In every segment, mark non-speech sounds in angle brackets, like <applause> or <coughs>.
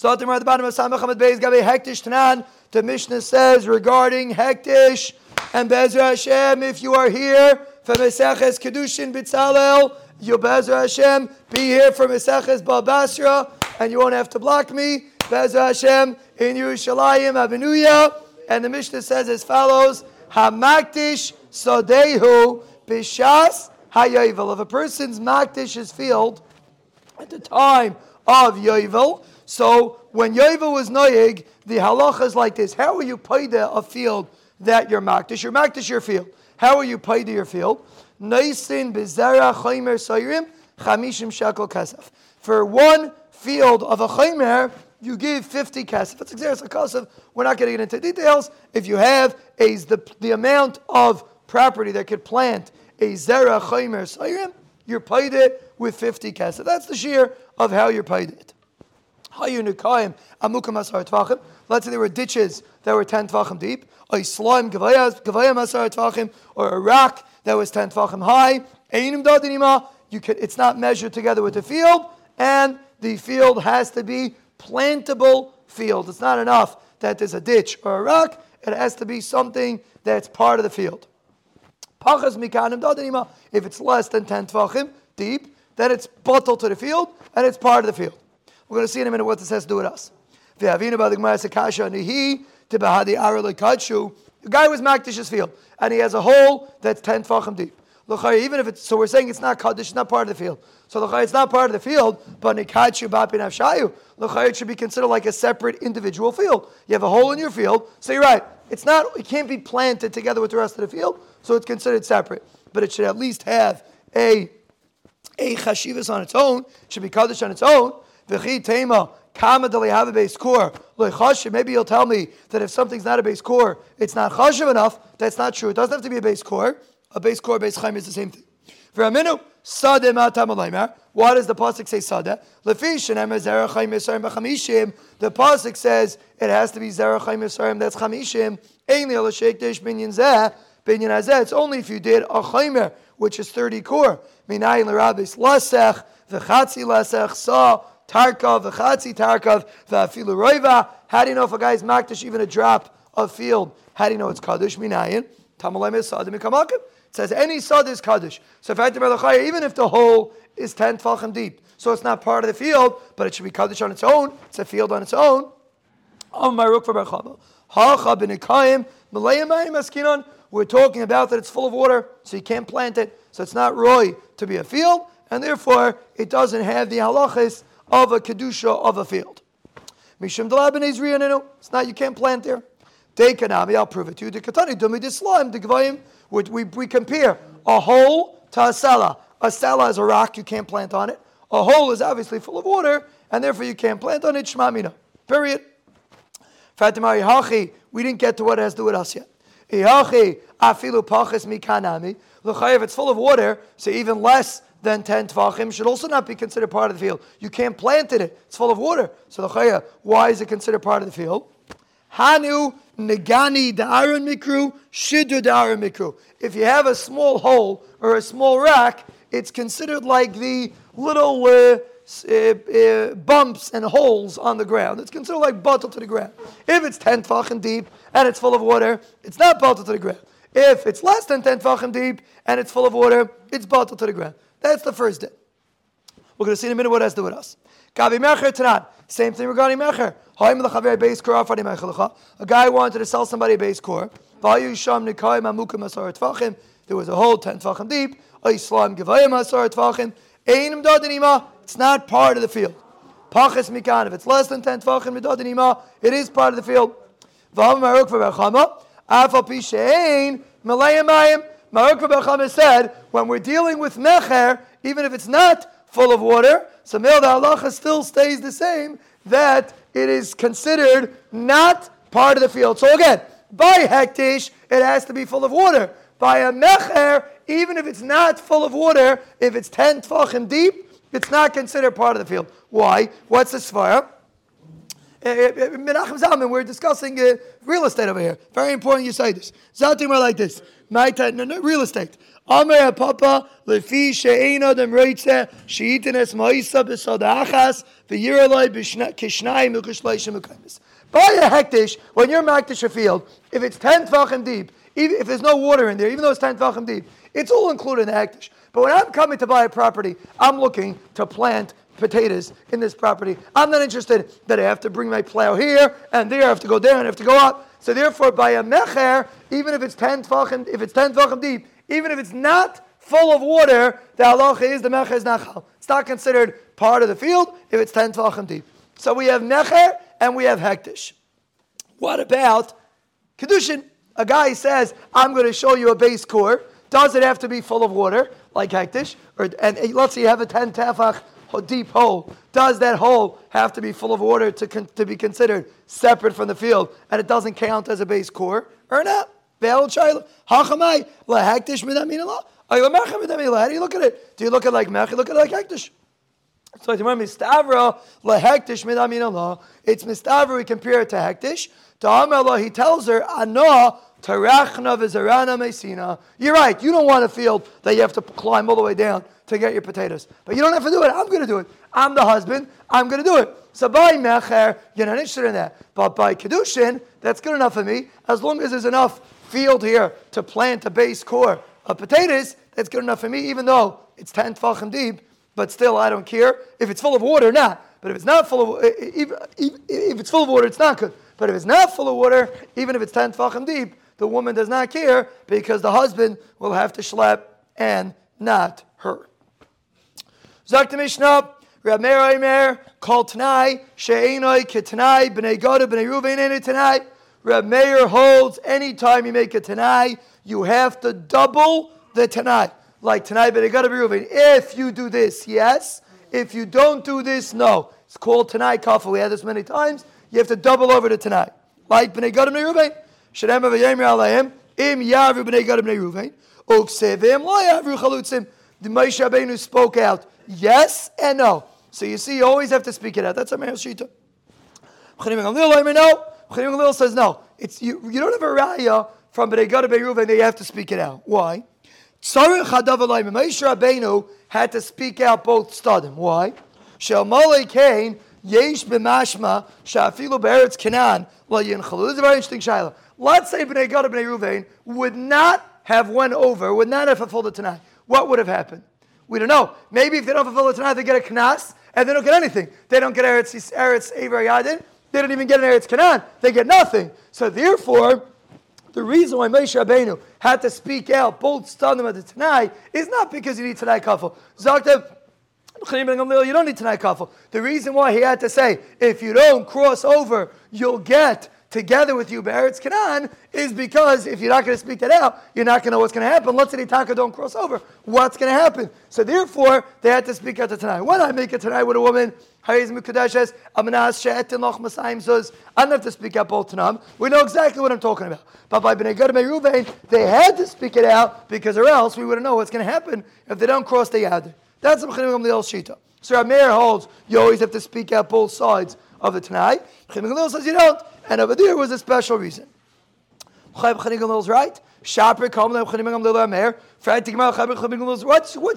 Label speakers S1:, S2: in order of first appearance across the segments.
S1: So at the bottom of Samach Hamad Beis Gabi Hektish Tanan, the Mishnah says regarding Hektish and Bezer Hashem, if you are here for Meseches Kedushin Bitzalel, you Bezer Hashem, be here for Meseches Babasra, and you won't have to block me. Bezer Hashem in Yerushalayim Abenuya. And the Mishnah says as follows: Hamaktish Sodehu Bishas Hayovel. If a person's Maktish is filled at the time of Yovel, so when Yovel was Noyig, the halacha is like this. How are you paid a field that you're makdish? You're makdish your field. How are you paid your field? Naisin bezera chaymer sayrim chamishim shekel kasef. For one field of a chaymer, you give 50 kasef. It's exeris kasef. We're not getting into details. If you have a, the, the amount of property that could plant a zera chaymer sayrim, you're paid it with 50 kasef. That's the shear of how you're paid it. Let's say there were ditches that were 10 tvachim deep, or slime or a rock that was 10 tvachim high. You can, it's not measured together with the field, and the field has to be plantable field. It's not enough that there's a ditch or a rock, it has to be something that's part of the field. If it's less than 10 tvachim deep, then it's bottled to the field and it's part of the field. We're going to see in a minute what this has to do with us. The guy was Makdish's field, and he has a hole that's 10 tfachim deep. Even if it's, so we're saying it's not Kaddish, it's not part of the field. So it's not part of the field, but it should be considered like a separate individual field. You have a hole in your field, so you're right. It's not, it can't be planted together with the rest of the field, so it's considered separate. But it should at least have a, a chashivas on its own, should be Kaddish on its own, V'chi tema kama have a base core. Maybe you'll tell me that if something's not a base core, it's not chashiv enough. That's not true. It doesn't have to be a base core. A base core, base chaim is the same thing. Minute, sadeh ma'tam Why does the pasuk say sadeh? Lefish and zera chaim yisraim b'chamishim. The pasuk says it has to be zera chaim yisraim. That's chamishim. Ainli al shekdesh binyan zeh binyan hazeh. It's only if you did a chaimer, which is thirty core. Minayin l'rabis lasech v'chatzi lasech saw Tarkov, v'chatzi Tarkov, v'afilu roiva. How do you know if a guy is even a drop of field? How do you know it's kaddish? Minayin. Tamalem is sadim. It says any sad is kaddish. So if I had to even if the hole is ten tfachim deep, so it's not part of the field, but it should be kaddish on its own. It's a field on its own. We're talking about that it's full of water, so you can't plant it. So it's not roy to be a field, and therefore it doesn't have the halachis of a kedusha of a field. Mishum. It's not you can't plant there. Dekanami, I'll prove it to you. The katani dumi dislam the gvayim. We we compare a hole to a sela. A sela is a rock you can't plant on it. A hole is obviously full of water, and therefore you can't plant on it. Shmamina. Period. Fatimari hachi. We didn't get to what it has to do with us yet. Ihachi afilu pachis mikanami. If it's full of water, so even less then 10 tvachim should also not be considered part of the field. You can't plant in it. It's full of water. So the chaya, why is it considered part of the field? Hanu negani da'aron mikru, shidru da'aron mikru. If you have a small hole or a small rack, it's considered like the little uh, uh, uh, bumps and holes on the ground. It's considered like bottle to the ground. If it's 10 tvachim deep and it's full of water, it's not bottle to the ground. If it's less than 10 tvachim deep and it's full of water, it's bottle to the ground. That's the first din. We're going to see in a minute what has to do with us. Kavi mecher tanan. Same thing regarding mecher. A guy wanted to sell somebody a base core. There was a hole 10 tvachim deep. It's not part of the field. If it's less than 10 tvachim it is part of the field. Maruk Bechama said, when we're dealing with Mecher, even if it's not full of water, so the halacha still stays the same, that it is considered not part of the field. So again, by hektish, it has to be full of water. By a mecher, even if it's not full of water, if it's 10 tfachim deep, it's not considered part of the field. Why? What's the svara? Eh, eh, eh, Menachem Zalman, we're discussing uh, real estate over here. Very important you say this. Zatim are like this. My no, no, real estate. Amer Papa lefi she'ena dem reitze she'iten es ma'isa b'sod achas v'yiraloi kishnai mukashleishim mukaimis. Buy a hektish when you're makdish a field. If it's ten tvachim deep, even if there's no water in there, even though it's ten tvachim deep, it's all included in the hektish. But when I'm coming to buy a property, I'm looking to plant potatoes in this property. I'm not interested that I have to bring my plow here and there, I have to go down, I have to go up. So therefore, by a mecher, even if it's ten tvachim, if it's ten deep, even if it's not full of water, the halacha is the mecher is nachal. It's not considered part of the field if it's ten tvachim deep. So we have mecher and we have hektish. What about kedushin? A guy says, "I'm going to show you a base core. Does it have to be full of water like hektish? Or and let's say you have a ten tefach deep hole. Does that hole have to be full of water to, con- to be considered separate from the field and it doesn't count as a base core or not? How do you look at it? Do you look at like mech? Look at it like hektish. So remember, mistavra midamin Allah. It's mistavra. We compare it to hektish. To Amar he tells her, "Ano tarachna mesina." You're right. You don't want a field that you have to climb all the way down to get your potatoes. But you don't have to do it. I'm going to do it. I'm the husband. I'm going to do it. So by mecher, you're not interested in that. But by kedushin, that's good enough for me. As long as there's enough field here to plant a base core of potatoes, that's good enough for me. Even though it's ten tefachim deep, but still I don't care if it's full of water or not. But if it's not full of if, if it's full of water, it's not good. But if it's not full of water, even if it's ten tefachim deep, the woman does not care because the husband will have to schlep and not her. Sagt Mishnah, Rab Meir Omer, called Tanai, She'enoi Ketanai, B'nai Goda, B'nai Ruvain Ene Tanai. Rab Meir holds anytime you make a Tanai, you have to double the Tanai. Like Tanai B'nai Goda, B'nai Ruvain. If you do this, yes. If you don't do this, no. It's called Tanai Kafel. We had this many times. You have to double over the Tanai. Like B'nai Goda, B'nai Ruvain. Shem V'yemer Alayim, Im Yavru B'nai Goda, B'nai Ruvain. Uksevim Lo Yavru Chalutzim. The Moshe Rabbeinu spoke out Yes and no. So you see, you always have to speak it out. That's a Meir Shita. No. says no. It's, you, you don't have a raya from Bnei Gad Beruva and you have to speak it out. Why? Tzarech Hadav Moshe Rabbeinu had to speak out both stadim. Why? Shel Malay Kain Yesh b'mashma shafilu be'eretz Canaan lo yinchalu. This is very interesting shaila. Let's say Bnei Gad Bnei Ruvain would not have went over, would not have fulfilled it tonight. What would have happened? We don't know. Maybe if they don't fulfill it tonight, they get a knas, and they don't get anything. They don't get Eretz, Eretz Aver Yadin. They don't even get an Eretz Canaan. They get nothing. So therefore, the reason why Moshe Rabbeinu had to speak out both stadim at the Tanai is not because you need Tanai Kafel. Zaktev, you don't need Tanai Kafel. The reason why he had to say, if you don't cross over, you'll get together with you Be'eretz Canaan is because if you're not going to speak that out, you're not going to know what's going to happen. Let's say the Taka don't cross over. What's going to happen? So therefore, they had to speak out to tonight. When I make it tonight with a woman, I don't have to speak out both Tanam. We know exactly what I'm talking about. But by Bnei Gad Ruvain, they had to speak it out because or else we wouldn't know what's going to happen if they don't cross the Yad. That's the Shita. So our mayor holds you always have to speak out both sides of the Tanai. Mechanim says you don't. And over there was a special reason. What's what's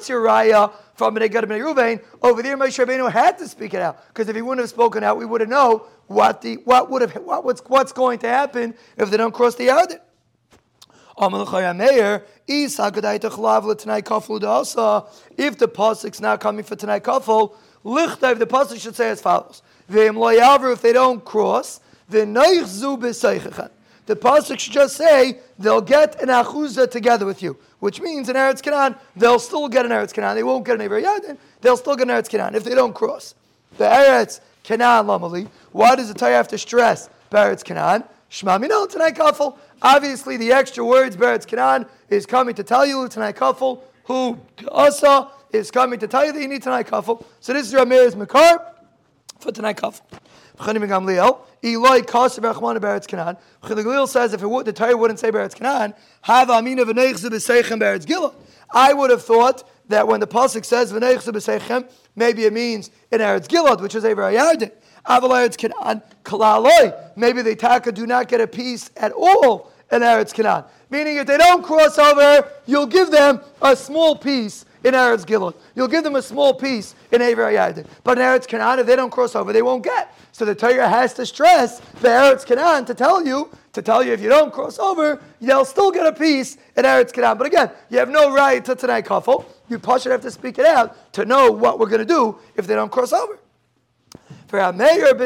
S1: your raya from Bnei Gad Bnei Ruvain? Over there, Moshe Rabbeinu had to speak it out because if he wouldn't have spoken out, we wouldn't know what the what would have what, what's what's going to happen if they don't cross the Yarden. If the pasuk's not coming for tonight kafel, lichtav the pasuk should say as follows: If they don't cross, the pasuk should just say they'll get an achuza together with you, which means in Eretz Canaan they'll still get an Eretz Canaan. They won't get an Yadin. They'll still get an Eretz Canaan if they don't cross the Eretz Canaan lamali. Why does the Torah have to stress Eretz Canaan? Shema minol tonight kafel. Obviously, the extra words Eretz Canaan is coming to tell you tonight kafel who asa is coming to tell you that you need tonight kafel. So this is Ramir's Makar for tonight kafel. Chanim Gamliel, Eloi Kaser Berachman Beretz Canaan. Gamliel says if it would, the Torah wouldn't say Beretz Canaan, have Amina v'neichzu b'seichem Beretz Gila. I would have thought that when the pasuk says v'neichzu b'seichem, maybe it means in Eretz Gilad, which is Ever Ayardin. Aval Eretz Canaan, Kalaloi. Maybe the Taka do not get a piece at all in Eretz Canaan. Meaning, if they don't cross over, you'll give them a small piece in Eretz Gilad. You'll give them a small piece in Aver Yadin. But in Eretz Canaan, if they don't cross over, they won't get. So the Torah has to stress the Eretz Canaan to tell you, to tell you if you don't cross over, they'll still get a piece in Eretz Canaan. But again, you have no right to tonight kafel. You should have to speak it out to know what we're going to do if they don't cross over. For Rameir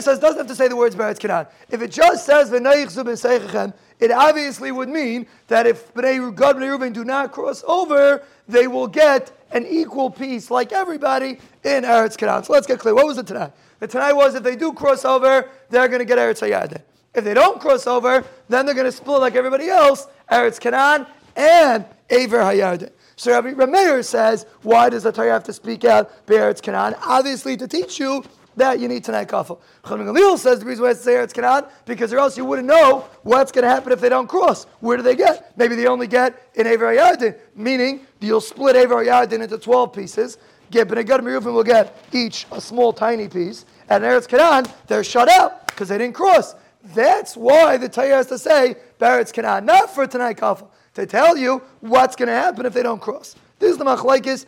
S1: says doesn't have to say the words Beretz Canaan. If it just says v'neich zu b'seichem, it obviously would mean that if Bnei Gad Reuven do not cross over, they will get an equal piece like everybody in Eretz Canaan. So let's get clear. What was it tonight? The tonight was if they do cross over, they're going to get Eretz Hayadeh. If they don't cross over, then they're going to split like everybody else, Eretz Canaan and Aver Hayadeh. So Rabbi says, why does the Torah have to speak out Be'eretz Canaan? Obviously to teach you that you need tonight kafel. Chaim Galil says the reason why it's Eretz Canaan because or else you wouldn't know what's going to happen if they don't cross. Where do they get? Maybe they only get in Aver Yardin, meaning you'll split Aver Yardin into 12 pieces. Get Bnei Gad will get each a small tiny piece. And Eretz Canaan, they're shut out because they didn't cross. That's why the Torah has to say Beretz Canaan, not for tonight kafel to tell you what's going to happen if they don't cross. This is the machlekes.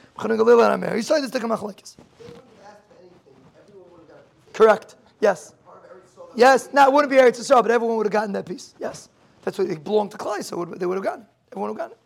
S1: You said this to machlekes. Correct. Yes. Yes. Now it wouldn't be Eretz Yisrael, but everyone would have gotten that piece. Yes. That's what it belonged to Klai, so they would have gotten it. Everyone would have gotten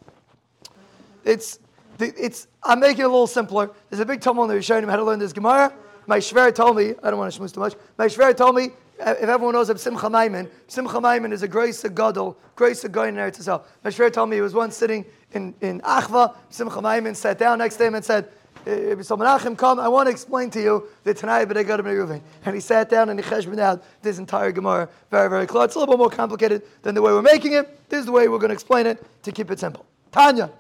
S1: it. It's, it's, I'm making it a little simpler. There's a big tumble in the Rishonim how to learn this Gemara. My Shver told me, I don't want to shmooze too much. My Shver told me if everyone knows of Simcha Maimon, Simcha Maimon is a grace of Gadol, grace of going in Eretz Yisrael. Meshver told me he was once sitting in, in Achva, Simcha Maimon sat down next to him and said, eh, so Menachem, come, I want to explain to you the Tanai B'nai Gad Reuven. And he sat down and he cheshbon out this entire Gemara very, very close. It's a little bit more complicated than the way we're making it. This is the way we're going to explain it to keep it simple. Tanya.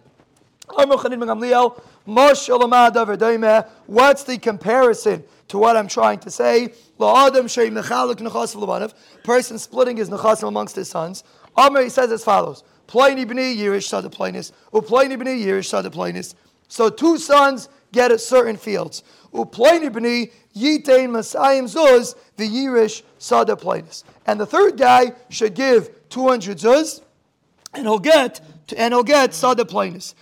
S1: What's the comparison to what I'm trying to say. Person splitting his nechasim amongst his sons. Amr, he says as follows. Yirish yirish. So two sons get at certain fields. Yirish. And the third guy should give 200 zuz and he'll get and he'll get plainis. V'im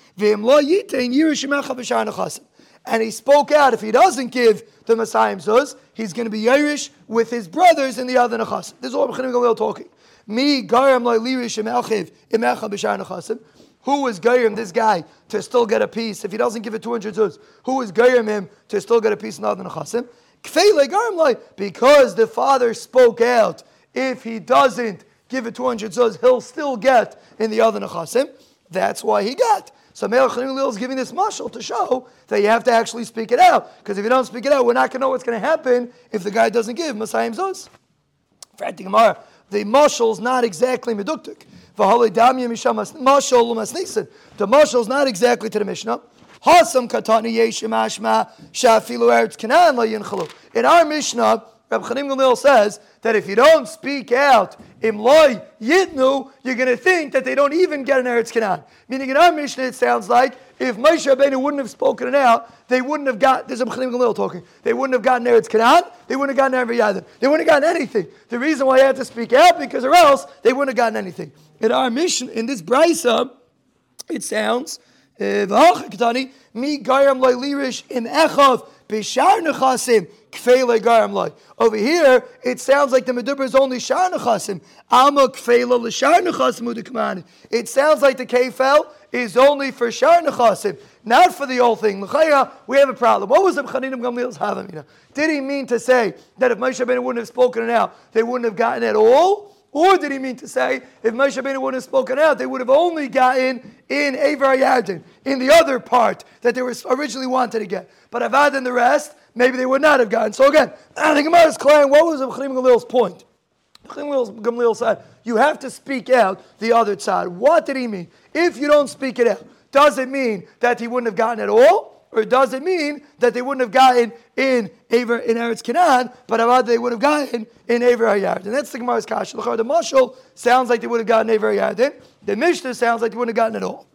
S1: nechasim and he spoke out. If he doesn't give the Messiah Zuz, he's going to be Irish with his brothers in the other Nechas. This is all Rechanim Gamliel talking. Me, Garam Lirish Nechasim. Who is Gayrim, this guy, to still get a piece? If he doesn't give it 200 zuz, who is Gayrim him to still get a piece in the other Nechasim? Because the father spoke out. If he doesn't give it 200 zuz, he'll still get in the other Nechasim. That's why he got. So Meir Chanim is giving this mashal to show that you have to actually speak it out. Because if you don't speak it out, we're not going to know what's going to happen if the guy doesn't give Masayim Zos. The mashal is not exactly meduktik. The mashal is not exactly to the Mishnah. In our Mishnah, Rab Chanim Gamliel says that if you don't speak out, imloy yitnu, you're going to think that they don't even get an Eretz Canaan. Meaning in our Mishnah, it sounds like if Moshe Rabbeinu wouldn't have spoken it out, they wouldn't have got, this is Rab Chanim Gamliel talking, they wouldn't have gotten Eretz Canaan, they wouldn't have gotten Eretz Yadim. They wouldn't have gotten anything. The reason why I had to speak out, because or else they wouldn't have gotten anything. In our mission, in this brisa, it sounds, eh, mi gayam loy lirish im echav b'shar nechasim kfeile garam. Over here, it sounds like the medubber is only shar nechasim. Alma kfeile l'shar nechasim udikmani. It sounds like the kefel is only for shar nechasim, not for the whole thing. L'chaya, we have a problem. What was the Chaninim Gamliel's havamina? Did he mean to say that if Moshe Rabbeinu wouldn't have spoken it out, they wouldn't have gotten it all? Or did he mean to say, if Moshe Rabbeinu wouldn't have spoken out, they would have only gotten in Avar Yadin, in the other part that they were originally wanted to get. But Avad and the rest, maybe they would not have gotten. So again, <clears throat> the Gemara is clear. What was Chaim Gamliel's point? Gamliel said, you have to speak out the other side. What did he mean? If you don't speak it out, does it mean that he wouldn't have gotten it all? Or does it mean that they wouldn't have gotten in Aver in Eretz Canaan, but rather they would have gotten in Aver Hayard? And that's the Gemara's kasha. The Mashal sounds like they would have gotten Aver Hayard. The Mishnah sounds like they wouldn't have gotten it all.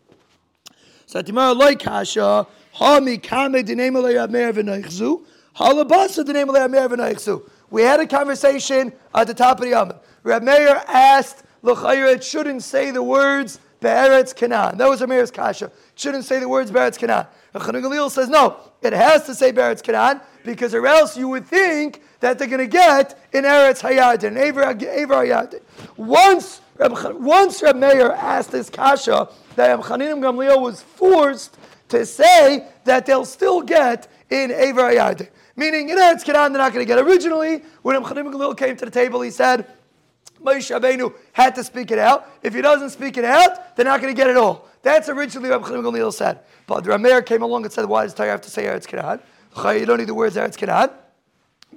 S1: So the Gemara like kasha Ha mikame dinema le'Rab Meir v'neichzu. Halabasa dinema le'Rab Meir v'neichzu. We had a conversation at the top of the Yom. Rab Meir asked, L'chayr, it shouldn't say the words Be'eretz Canaan. That was Ramir's kasha. It shouldn't say the words Be'eretz Canaan. Galil says, no, it has to say Be'eretz Canaan because or else you would think that they're going to get in Eretz Hayadin, Aver Hayadin. Once once Reb Meir asked this kasha that Chanim Gamliel was forced to say that they'll still get in Aver Hayadin. Meaning, in Eretz Canaan, they're not going to get. Originally, when Chanim Gamliel came to the table, he said, Moshe Rabbeinu had to speak it out. If he doesn't speak it out, they're not going to get it all. That's originally what Chaim Gamliel said. But the Rameir came along and said, why does Torah have to say Eretz Canaan? You don't need the words Eretz Canaan.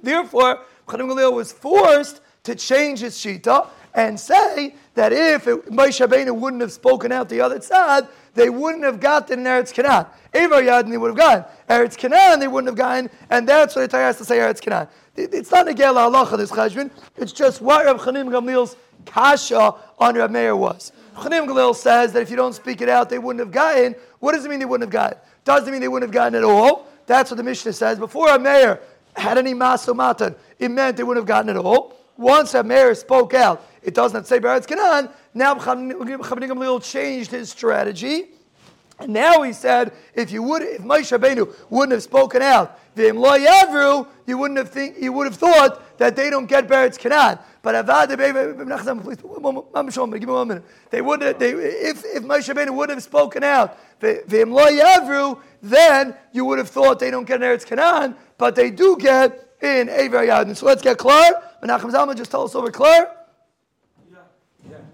S1: Therefore, Chaim Gamliel was forced to change his shita and say that if it, Moshe wouldn't have spoken out the other side, they wouldn't have gotten Eretz Canaan. Evar Yadin they would have gotten. Eretz Canaan they wouldn't have gotten, and that's what the Torah has to say Eretz Canaan. It's not a Gela halacha, this cheshbon. It's just what Reb Chanim Gamliel's kasha on Reb Meir was. Chanim Gamliel says that if you don't speak it out, they wouldn't have gotten. What does it mean they wouldn't have gotten? Doesn't mean they wouldn't have gotten at all. That's what the Mishnah says. Before Reb Meir had any masomatan, it meant they wouldn't have gotten at all. Once Reb Meir spoke out, it does not say Beretz Canaan. Now Chanim Gamliel changed his strategy. And now he said, if you would, if Moshe wouldn't have spoken out, yavru, you wouldn't have think, you would have thought that they don't get Beretz Canaan. But. They would they, if if Moshe would have spoken out, yavru, then you would have thought they don't get Eretz Canaan, but they do get in Aver Yadin. So let's get clear. Menachem Zalman just tell us over clear.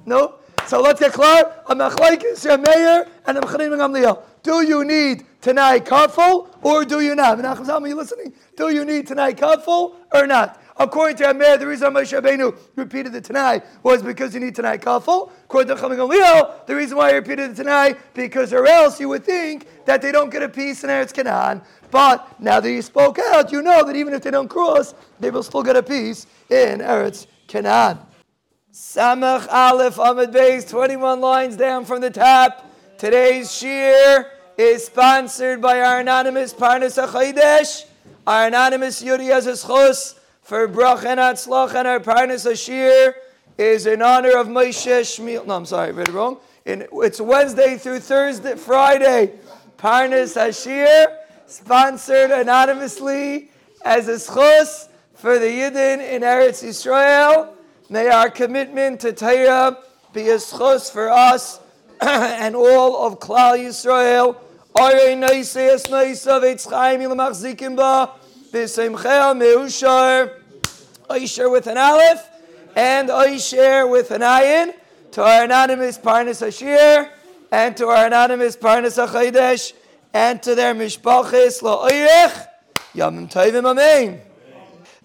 S1: No. So let's get clear. A machlaikis Meir and a mechanim Gamliel. Do you need tonight Kafel or do you not? Menachem Zalman, you listening? Do you need tonight Kafel or not? According to Amir, the reason Moshe Rabbeinu repeated the Tanai was because you need Tanai Kafel. According to Chaim Gamliel, the reason why he repeated the Tanai because or else you would think that they don't get a piece in Eretz Canaan. But now that you spoke out, you know that even if they don't cross, they will still get a piece in Eretz Canaan. Samach Aleph Ahmed Beis, 21 lines down from the top. Today's shir is sponsored by our anonymous Parnas HaChodesh, our anonymous Yuri Aziz for Brach and Atzlach, and our Parnas HaShir is in honor of Moshe Shmuel. No, I'm sorry, I read it wrong. It's Wednesday through Thursday, Friday. Parnas HaShir, sponsored anonymously as a schus for the Yidden in Eretz Yisrael. May our commitment to Torah be a schus for us <clears throat> and all of Klal Yisrael. Neisa Veitzchaim Yilamachzikim Ba Meushar with an Aleph and Oisher with an Ayin to our anonymous Parnas Hashir and to our anonymous Parnas HaChaydesh and to their Mishpachis La'oirech Yamim Tovim Amen.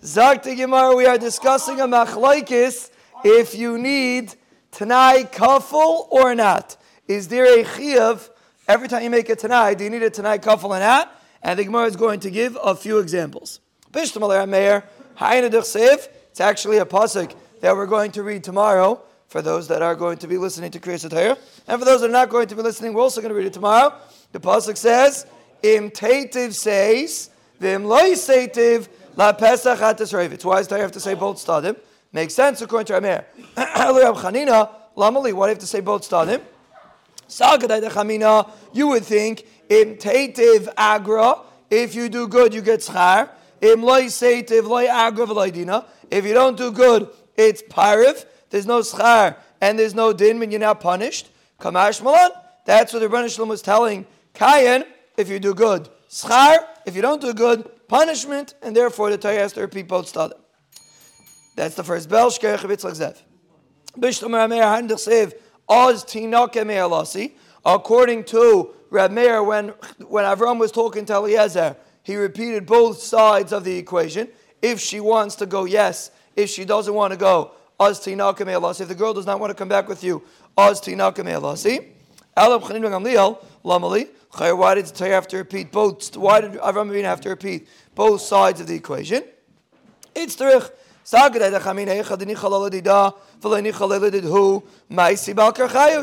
S1: Zakti Gemara, we are discussing a machlaikis if you need Tanai kafel or not. Is there a chiyav every time you make a Tanai? Do you need a Tanai kafel or not? And the Gemara is going to give a few examples. It's actually a pasuk that we're going to read tomorrow for those that are going to be listening to Kriyas Torah. And for those that are not going to be listening, we're also going to read it tomorrow. The pasuk says, "Im says, v'im loy La Pesach at It's do I have to say both stadim? Makes sense according to Rameir. <coughs> Chanina, Lamali, why do you have to say both stadim? Sagadai Chamina, you would think, im teitiv agra, if you do good, you get schar. Im loy seitiv loy agra v'loydina. If you don't do good, it's pariv. There's no schar and there's no din when you're not punished. Kamash malan. That's what the Rebbeinu Shalom was telling Kayan. If you do good, schar. If you don't do good, punishment, and therefore the Torah has to repeat both stadim. That's the first bel shkerech bitzlach zev. Bishlomer Ameir handich sev oz tinoke me'alasi. According to Rab Meir, when, when Avram was talking to Eliezer, he repeated both sides of the equation. If she wants to go, yes. If she doesn't want to go, oz tinoke me'alasi. If the girl does not want to come back with you, oz tinoke me'alasi. Gamliel, Why did Torah have to repeat both? Why did Avram Avinu have to repeat both sides of the equation? It's terich.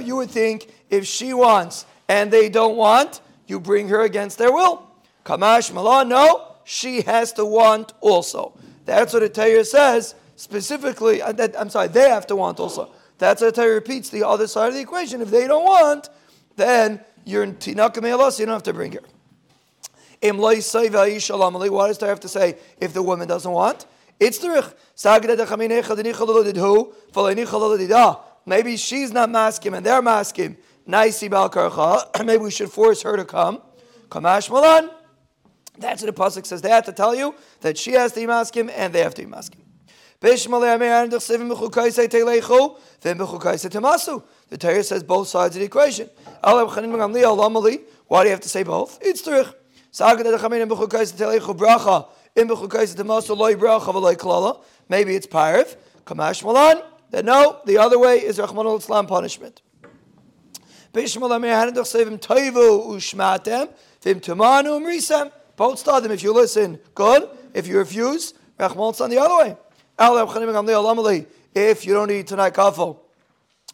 S1: You would think if she wants and they don't want, you bring her against their will. Kamash Malan, no, she has to want also. That's what the Torah says specifically. Uh, I'm sorry, they have to want also. That's what the Torah repeats the other side of the equation. If they don't want, then you're in Tinaka you don't have to bring her. Why does Torah have to say if the woman doesn't want? It's the Maybe she's not masking and they're masking. <clears throat> Maybe we should force her to come. Kamash Malan. That's what the pasuk says. They have to tell you that she has to be masking and they have to be masking. The Torah says both sides of the equation. Why do you have to say both? It's true. Maybe it's parv. Kamash malan. Then no, the other way is Rahman al Islam punishment. Both start them. If you listen, good. If you refuse, Rahman on the other way. If you don't eat tonight kafel,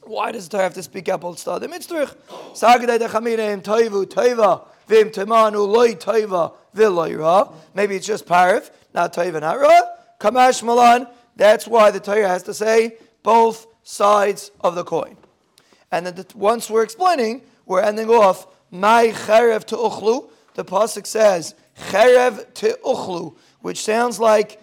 S1: why does the Torah have to speak up both start them? It's trich. toivu toiva vim temanu loy toiva viloy Maybe it's just parv, not toiva, not ra. Kamash malan. That's why the Torah has to say both sides of the coin. And then the, once we're explaining, we're ending off my to uchlu. The pasuk says cherev to uchlu, which sounds like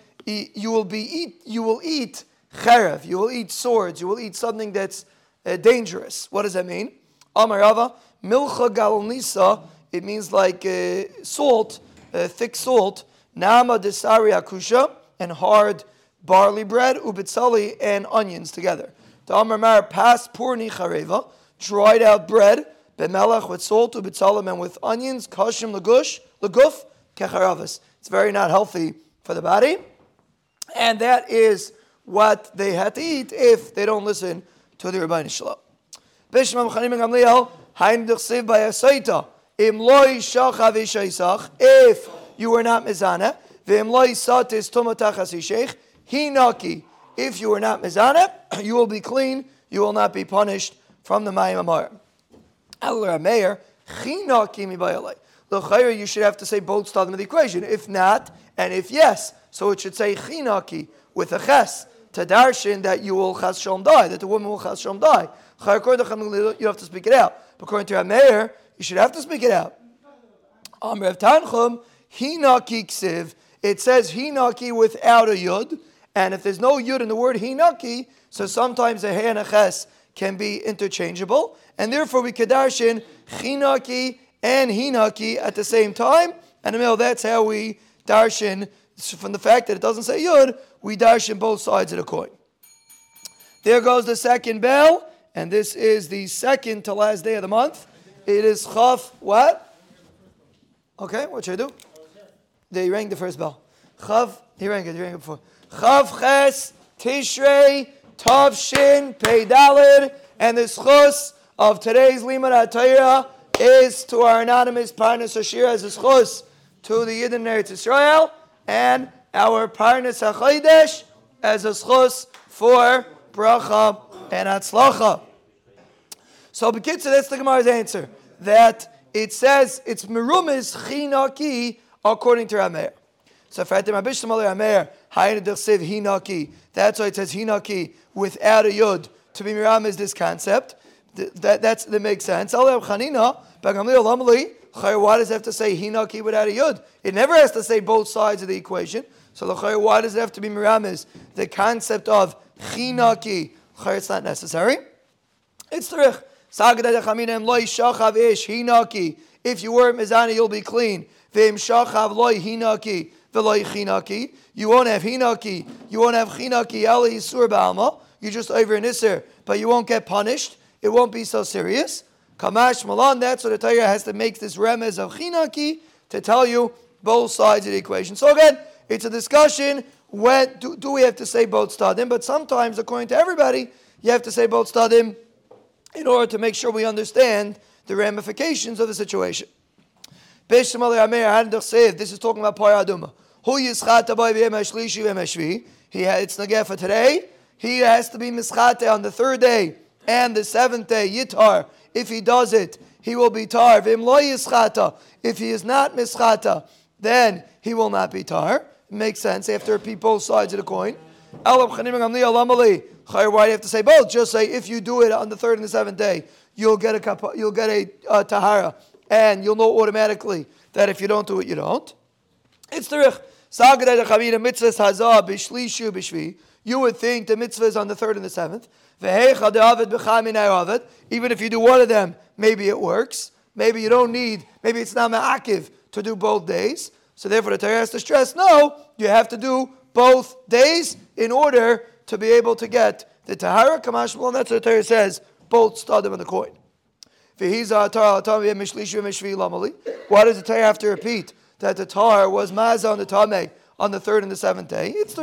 S1: you will be eat. You will eat cherev. You will eat swords. You will eat something that's uh, dangerous. What does that mean? Amarava milcha galonisa. It means like uh, salt, uh, thick salt. Nama desari akusha and hard barley bread, ubitzali, and onions together. Damar mar pas purni chareva, dried out bread, bemelach with salt, ubitzalim, and with onions, kashim lagush, laguf, kecharavas. It's very not healthy for the body. And that is what they had to eat if they don't listen to the Rabbi Shalom. Bishma Gamliel, Haim Im shachav if you were not mizana, v'im loy satis Hinaki, if you are not mizana, <clears throat> you will be clean, you will not be punished from the Mayim Amar. El Meir, Chinaki mibayalei. L'chayr, you should have to say both sides of the equation. If not, and if yes, so it should say Chinaki with a ches to darshan that you will chas shalom die, that the woman will chas shalom die. You have to speak it out. According to Meir, you should have to speak it out. Amr Tanchum, Hinaki ksiv. It says Hinaki without a yud. And if there's no yud in the word hinaki, so sometimes a he and a ches can be interchangeable, and therefore we could darshan chinaki and hinaki at the same time. And the that's how we darshan from the fact that it doesn't say yud, we darshan both sides of the coin. There goes the second bell, and this is the second to last day of the month. It is chaf what? Okay, what should I do? They rang the first bell. Chav, he rang it, he rang it before. Chav Ches Tishrei Tav Shin Pei Dalid, and the schus of today's Limud HaTorah is to our anonymous Parnas Ashir as a to the Yidden Eretz Israel, and our Parnas HaChodesh as a schus for bracha and atzlacha. So, Bekitza, that's the Gemara's answer. That it says it's merumis chinaki according to Rameir. So, Fatim Abishtam Rameir, hinaki. That's why it says hinaki without a yud. To be miram is this concept. That, that's, that makes sense. Why does it have to say hinaki without a yud? It never has to say both sides of the equation. So why does it have to be miramis? The concept of chinaki. It's not necessary. It's trich. If you were mizani, you'll be clean. You won't have hinaki. You won't have chinaki. Ali yisur ba'alma. You just over an iser, but you won't get punished. It won't be so serious. Kamash malan. That's what the Torah has to make this remez of chinaki to tell you both sides of the equation. So again, it's a discussion. When do, do we have to say both stadim? But sometimes, according to everybody, you have to say both stadim in order to make sure we understand the ramifications of the situation. This is talking about Paraduma. Who. He it's nageh for today. He has to be mischate on the third day and the seventh day yitar. If he does it he will be tar. If he is not mischata, then he will not be tar. It makes sense after both sides of the coin. Why do you have to say both? Just say if you do it on the third and the seventh day, you'll get a you'll get a uh, tahara, and you'll know automatically that if you don't do it, you don't. It's the You would think the mitzvah is on the third and the seventh. Even if you do one of them, maybe it works. Maybe you don't need, maybe it's not ma'akiv to do both days. So therefore the Torah has to stress, no, you have to do both days in order to be able to get the Tahara Kamash and that's what the Torah says, both stadim on the coin. Why does the Torah have to repeat that the Tar was Maza on the Tameh on the third and the seventh day? It's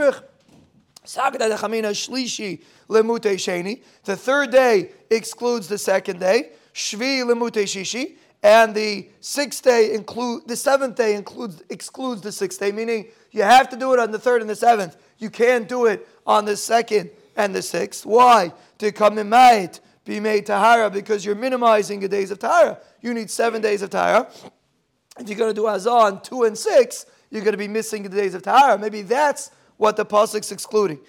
S1: the the third day excludes the second day. Shvi lemute shishi and the sixth day include the seventh day includes excludes the sixth day, meaning you have to do it on the third and the seventh. You can't do it on the second and the sixth. Why? To come in might be made tahara because you're minimizing the days of tahara. You need seven days of tahara. If you're going to do azan two and six, you're going to be missing the days of tahara. Maybe that's what the pasuk's excluding.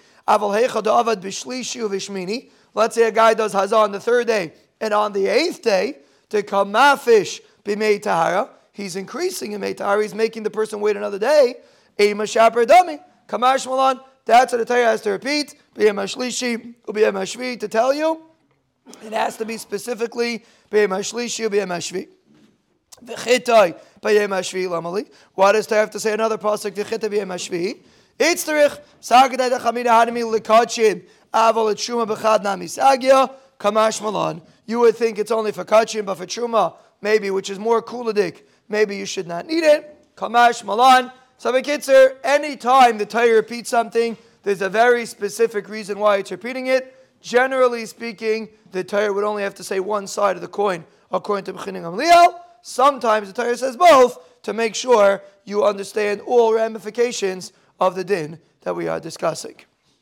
S1: Let's say a guy does hazan on the third day and on the eighth day to kamafish b'mei tahara. He's increasing in tahara. He's making the person wait another day. Ema shaper dami. Kamash malan. That's what the Torah has to repeat. B'yem hashlishi to tell you. It has to be specifically b'yem hashlishi u'b'yem hashvi. V'chitai lamali. Why does Torah have to say another pasuk? V'chitai b'yem hashvi. It's Itzterich sagdai dachamina hadimi likachim aval et shuma b'chad namisagya kamash malan. You would think it's only for kachim, but for truma, maybe, which is more kuladik, maybe you should not need it. Kamash, malan. So, Bekitzer, any time the Torah repeats something, there's a very specific reason why it's repeating it. Generally speaking, the Torah would only have to say one side of the coin, according to Bechinim Gamliel. Sometimes the Torah says both to make sure you understand all ramifications of the din that we are discussing.